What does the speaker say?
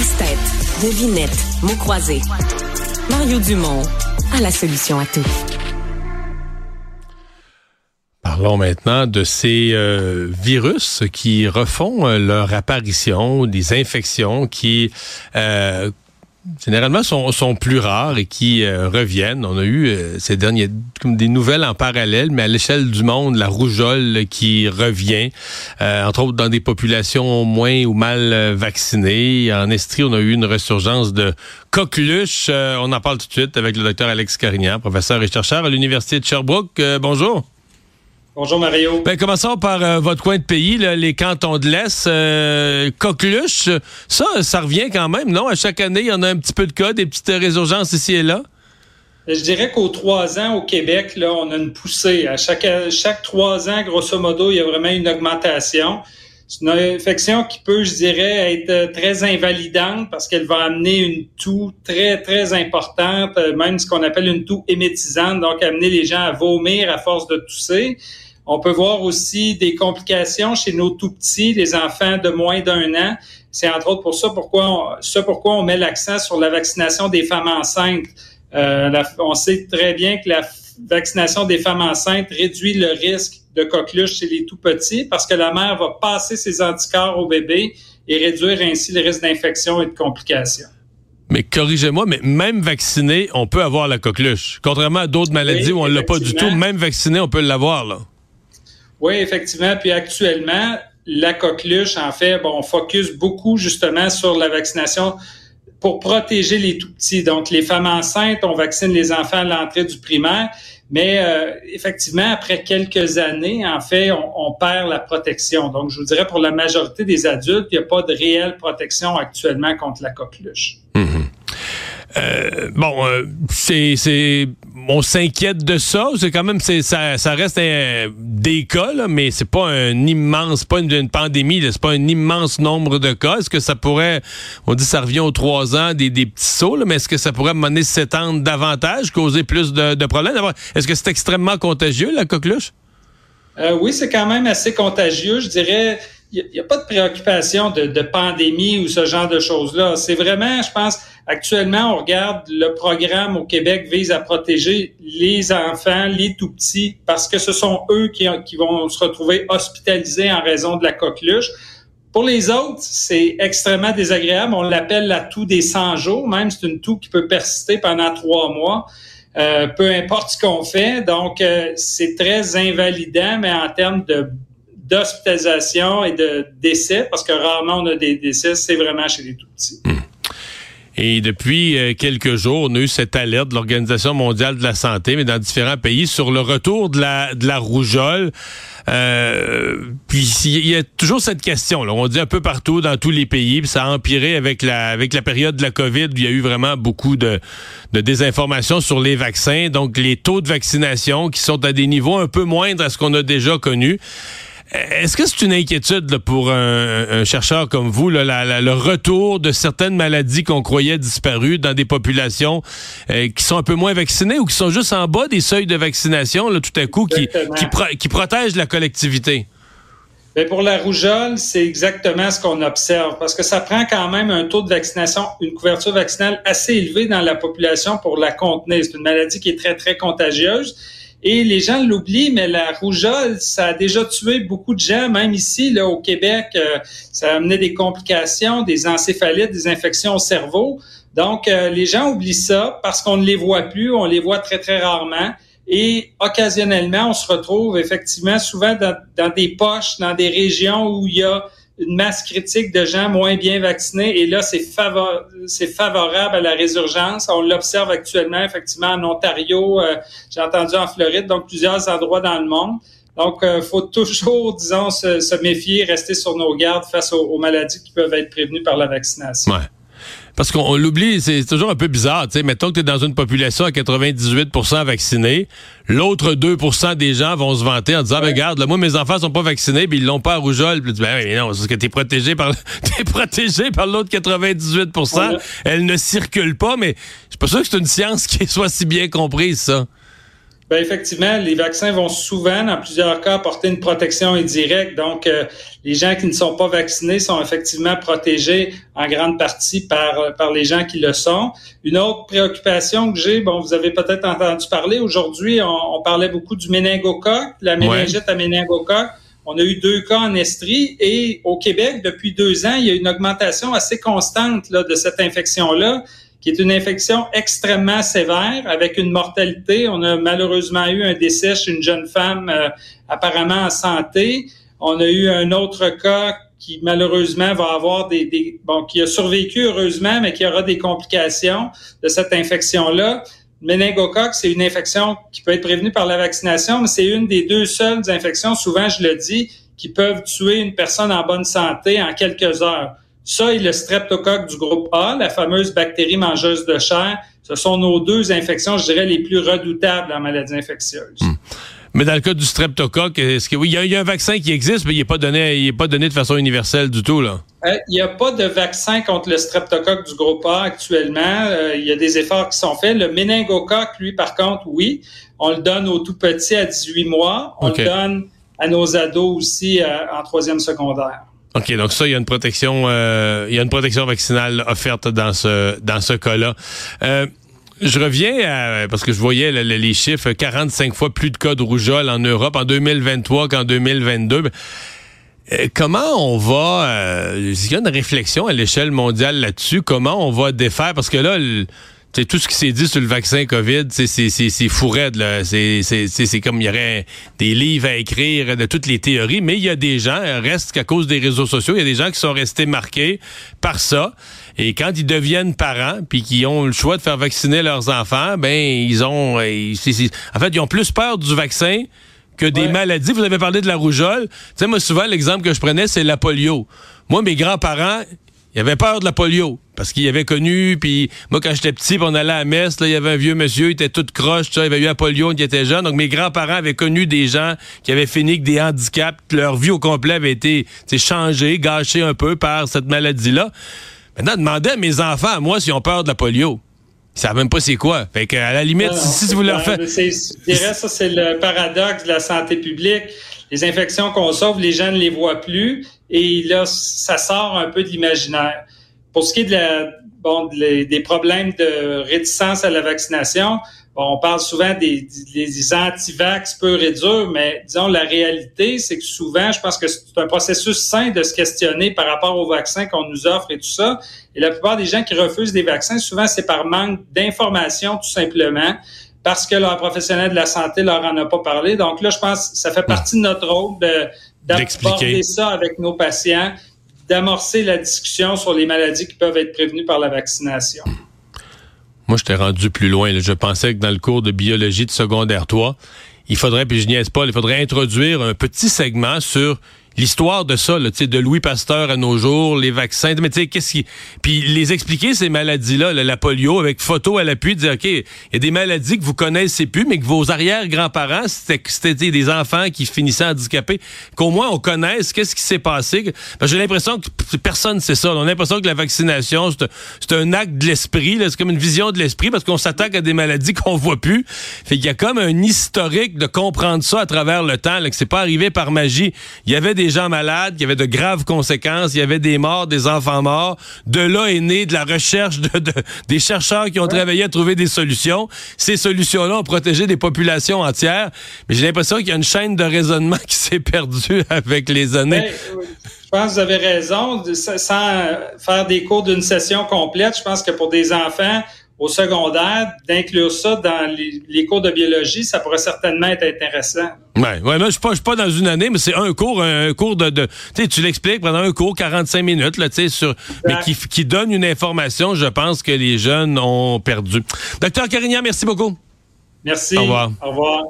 Casse-tête, devinette, mots croisés. Mario Dumont a la solution à tout. Parlons maintenant de ces euh, virus qui refont euh, leur apparition, des infections qui euh, généralement sont, sont, plus rares et qui euh, reviennent. On a eu euh, ces derniers comme des nouvelles en parallèle, mais à l'échelle du monde, la rougeole qui revient, euh, entre autres dans des populations moins ou mal vaccinées. En Estrie, on a eu une ressurgence de coqueluche. on en parle tout de suite avec le docteur Alex Carignan, professeur et chercheur à l'Université de Sherbrooke. bonjour. Bonjour Mario. Ben, commençons par euh, votre coin de pays, là, les cantons de l'Est. Euh, coqueluche, ça, ça revient quand même, non? À chaque année, il y en a un petit peu de cas, des petites résurgences ici et là. Je dirais qu'aux trois ans au Québec, là, on a une poussée. À chaque, chaque trois ans, grosso modo, il y a vraiment une augmentation. C'est une infection qui peut, je dirais, être très invalidante parce qu'elle va amener une toux très, très importante, même ce qu'on appelle une toux émétisante, donc amener les gens à vomir à force de tousser. On peut voir aussi des complications chez nos tout petits, les enfants de moins d'un an. C'est entre autres pour ça pourquoi on, pourquoi on met l'accent sur la vaccination des femmes enceintes. Euh, on sait très bien que la vaccination des femmes enceintes réduit le risque de coqueluche chez les tout petits parce que la mère va passer ses anticorps au bébé et réduire ainsi le risque d'infection et de complications. Mais corrigez-moi, mais même vacciné, on peut avoir la coqueluche. Contrairement à d'autres maladies où on l'a pas du tout, même vacciné, on peut l'avoir, là. Oui, effectivement. Puis actuellement, la coqueluche, en fait, bon, on focus beaucoup justement sur la vaccination pour protéger les tout petits. Donc, les femmes enceintes, on vaccine les enfants à l'entrée du primaire. Mais euh, effectivement, après quelques années, en fait, on, perd la protection. Donc, je vous dirais, pour la majorité des adultes, il n'y a pas de réelle protection actuellement contre la coqueluche. Mmh. Euh, bon, euh, c'est, on s'inquiète de ça. C'est quand même, ça, reste des cas, mais c'est pas un immense, pas une, pandémie. C'est pas un immense nombre de cas. Est-ce que ça pourrait, on dit, ça revient aux trois ans, des, petits sauts, mais est-ce que ça pourrait mener s'étendre davantage, causer plus de, de problèmes? Est-ce que c'est extrêmement contagieux la coqueluche? Euh, Oui, c'est quand même assez contagieux. Je dirais il n'y a, pas de préoccupation de, de, pandémie ou ce genre de choses-là. C'est vraiment, je pense, actuellement, on regarde le programme au Québec vise à protéger les enfants, les tout petits, parce que ce sont eux qui, qui vont se retrouver hospitalisés en raison de la coqueluche. Pour les autres, c'est extrêmement désagréable. On l'appelle la toux des 100 jours. Même c'est une toux qui peut persister pendant trois mois. Euh, peu importe ce qu'on fait. Donc, euh, c'est très invalidant, mais en termes de d'hospitalisation et de décès, parce que rarement on a des décès, c'est vraiment chez les tout-petits. Hmm. Et depuis euh, quelques jours, on a eu cette alerte de l'Organisation mondiale de la santé, mais dans différents pays, sur le retour de la, de la rougeole. Euh, puis il y a toujours cette question. Là. On dit un peu partout dans tous les pays, puis ça a empiré avec la avec la période de la COVID. Où il y a eu vraiment beaucoup de, de désinformation sur les vaccins. Donc les taux de vaccination qui sont à des niveaux un peu moindres à ce qu'on a déjà connu. Est-ce que c'est une inquiétude pour un, chercheur comme vous, le retour de certaines maladies qu'on croyait disparues dans des populations euh, qui sont un peu moins vaccinées ou qui sont juste en bas des seuils de vaccination, là, tout à coup, qui, qui, protègent la collectivité? Bien, pour la rougeole, c'est exactement ce qu'on observe parce que ça prend quand même un taux de vaccination, une couverture vaccinale assez élevée dans la population pour la contenir. C'est une maladie qui est très, très contagieuse. Et les gens l'oublient, mais la rougeole, ça a déjà tué beaucoup de gens, même ici, là, au Québec. Euh, ça a amené des complications, des encéphalites, des infections au cerveau. Donc, euh, les gens oublient ça parce qu'on ne les voit plus, on les voit très, très rarement. Et occasionnellement, on se retrouve effectivement souvent dans, dans des poches, dans des régions où il y a une masse critique de gens moins bien vaccinés et là, c'est c'est favorable à la résurgence. On l'observe actuellement, effectivement, en Ontario, euh, j'ai entendu en Floride, donc plusieurs endroits dans le monde. Donc, euh, faut toujours, disons, se, méfier, rester sur nos gardes face aux, aux, maladies qui peuvent être prévenues par la vaccination. Ouais. Parce qu'on l'oublie, c'est toujours un peu bizarre. sais, mettons que tu es dans une population à 98% vaccinés, l'autre 2% des gens vont se vanter en disant, regarde, moi, mes enfants sont pas vaccinés, puis ils l'ont pas à rougeole. Puis ben, oui, non, c'est que tu es protégé par, es protégé par l'autre 98% Elle ne circule pas, mais je suis pas sûr que c'est une science qui soit si bien comprise, ça. Ben effectivement, les vaccins vont souvent, dans plusieurs cas, apporter une protection indirecte. Donc, euh, les gens qui ne sont pas vaccinés sont effectivement protégés en grande partie par, par les gens qui le sont. Une autre préoccupation que j'ai, bon, vous avez peut-être entendu parler, aujourd'hui, on, parlait beaucoup du méningocoque, la méningite à méningocoque. On a eu deux cas en Estrie et au Québec, depuis deux ans, il y a une augmentation assez constante là, de cette infection-là qui est une infection extrêmement sévère avec une mortalité. On a malheureusement eu un décès chez une jeune femme euh, apparemment en santé. On a eu un autre cas qui malheureusement va avoir des, des, bon qui a survécu heureusement mais qui aura des complications de cette infection là. Méningocoque, c'est une infection qui peut être prévenue par la vaccination, mais c'est une des deux seules infections, souvent je le dis, qui peuvent tuer une personne en bonne santé en quelques heures. Ça et le streptocoque du groupe A, la fameuse bactérie mangeuse de chair, ce sont nos deux infections, je dirais, les plus redoutables en maladie infectieuse. Hmm. Mais dans le cas du streptocoque, est-ce que oui, il y, a un vaccin qui existe, mais il n'est pas donné, il est pas donné de façon universelle du tout là. Euh, il n'y a pas de vaccin contre le streptocoque du groupe A actuellement. Euh, il y a des efforts qui sont faits. Le méningocoque, lui, par contre, oui, on le donne aux tout petits à 18 mois. On le donne à nos ados aussi euh, en troisième secondaire. OK, donc ça, il y a une protection, euh, il y a une protection vaccinale offerte dans ce dans ce cas-là. Euh, je reviens à, parce que je voyais les chiffres, 45 fois plus de cas de rougeole en Europe en 2023 qu'en 2022. Euh, comment on va, euh, il y a une réflexion à l'échelle mondiale là-dessus, comment on va défaire, parce que là, c'est tout ce qui s'est dit sur le vaccin COVID, c'est fou raide. C'est comme il y aurait des livres à écrire de toutes les théories, mais il y a des gens, reste qu'à cause des réseaux sociaux, il y a des gens qui sont restés marqués par ça. Et quand ils deviennent parents, puis qu'ils ont le choix de faire vacciner leurs enfants, ben ils ont, euh, en fait, ils ont plus peur du vaccin que des maladies. Vous avez parlé de la rougeole. Tu sais, moi, souvent, l'exemple que je prenais, c'est la polio. Moi, mes grands-parents, il avait peur de la polio parce qu'il avait connu puis moi quand j'étais petit on allait à la messe là il y avait un vieux monsieur il était tout croche il avait eu la polio quand il était jeune donc mes grands-parents avaient connu des gens qui avaient fini avec des handicaps leur vie au complet avait été changée gâchée un peu par cette maladie là maintenant demandez à mes enfants à moi s'ils ont peur de la polio ils savent même pas c'est quoi. Fait que, à la limite, si, vous leur faites. Je dirais ça, c'est le paradoxe de la santé publique. Les infections qu'on sauve, les gens ne les voient plus. Et là, ça sort un peu de l'imaginaire. Pour ce qui est de la, bon, des problèmes de réticence à la vaccination, on parle souvent des, des anti-vax purs et durs, mais disons, la réalité, c'est que souvent, je pense que c'est un processus sain de se questionner par rapport aux vaccins qu'on nous offre et tout ça. Et la plupart des gens qui refusent des vaccins, souvent, c'est par manque d'information, tout simplement parce que leur professionnel de la santé leur en a pas parlé. Donc là, je pense que ça fait partie de notre rôle de d'aborder ça avec nos patients, d'amorcer la discussion sur les maladies qui peuvent être prévenues par la vaccination. Moi, je t'ai rendu plus loin. Je pensais que dans le cours de biologie de secondaire 3, il faudrait, puis je niaise pas, il faudrait introduire un petit segment sur l'histoire de ça, là, de Louis Pasteur à nos jours, les vaccins, mais tu sais, qu'est-ce qui... Puis les expliquer, ces maladies-là, la polio, avec photo à l'appui, dire, OK, il y a des maladies que vous connaissez plus, mais que vos arrière-grands-parents, c'était des enfants qui finissaient handicapés, qu'au moins on connaisse qu'est-ce qui s'est passé. J'ai l'impression que personne ne sait ça. On a l'impression que la vaccination, c'est un acte de l'esprit, c'est comme une vision de l'esprit, parce qu'on s'attaque à des maladies qu'on voit plus. Fait qu'il y a comme un historique de comprendre ça à travers le temps, là, que c'est pas arrivé par magie. Il y avait gens malades, il y avait de graves conséquences, il y avait des morts, des enfants morts. De là est né de la recherche de, des chercheurs qui ont travaillé à trouver des solutions. Ces solutions-là ont protégé des populations entières. Mais j'ai l'impression qu'il y a une chaîne de raisonnement qui s'est perdue avec les années. Ben, je pense que vous avez raison. Sans faire des cours d'une session complète, je pense que pour des enfants, au secondaire, d'inclure ça dans les, cours de biologie, ça pourrait certainement être intéressant. Ouais, ouais, je suis pas, suis pas dans une année, mais c'est un cours, un, cours de, de tu l'expliques pendant un cours 45 minutes là, sur, mais qui, qui donne une information, je pense que les jeunes ont perdu. Docteur Carignan, merci beaucoup. Merci. Au revoir. Au revoir.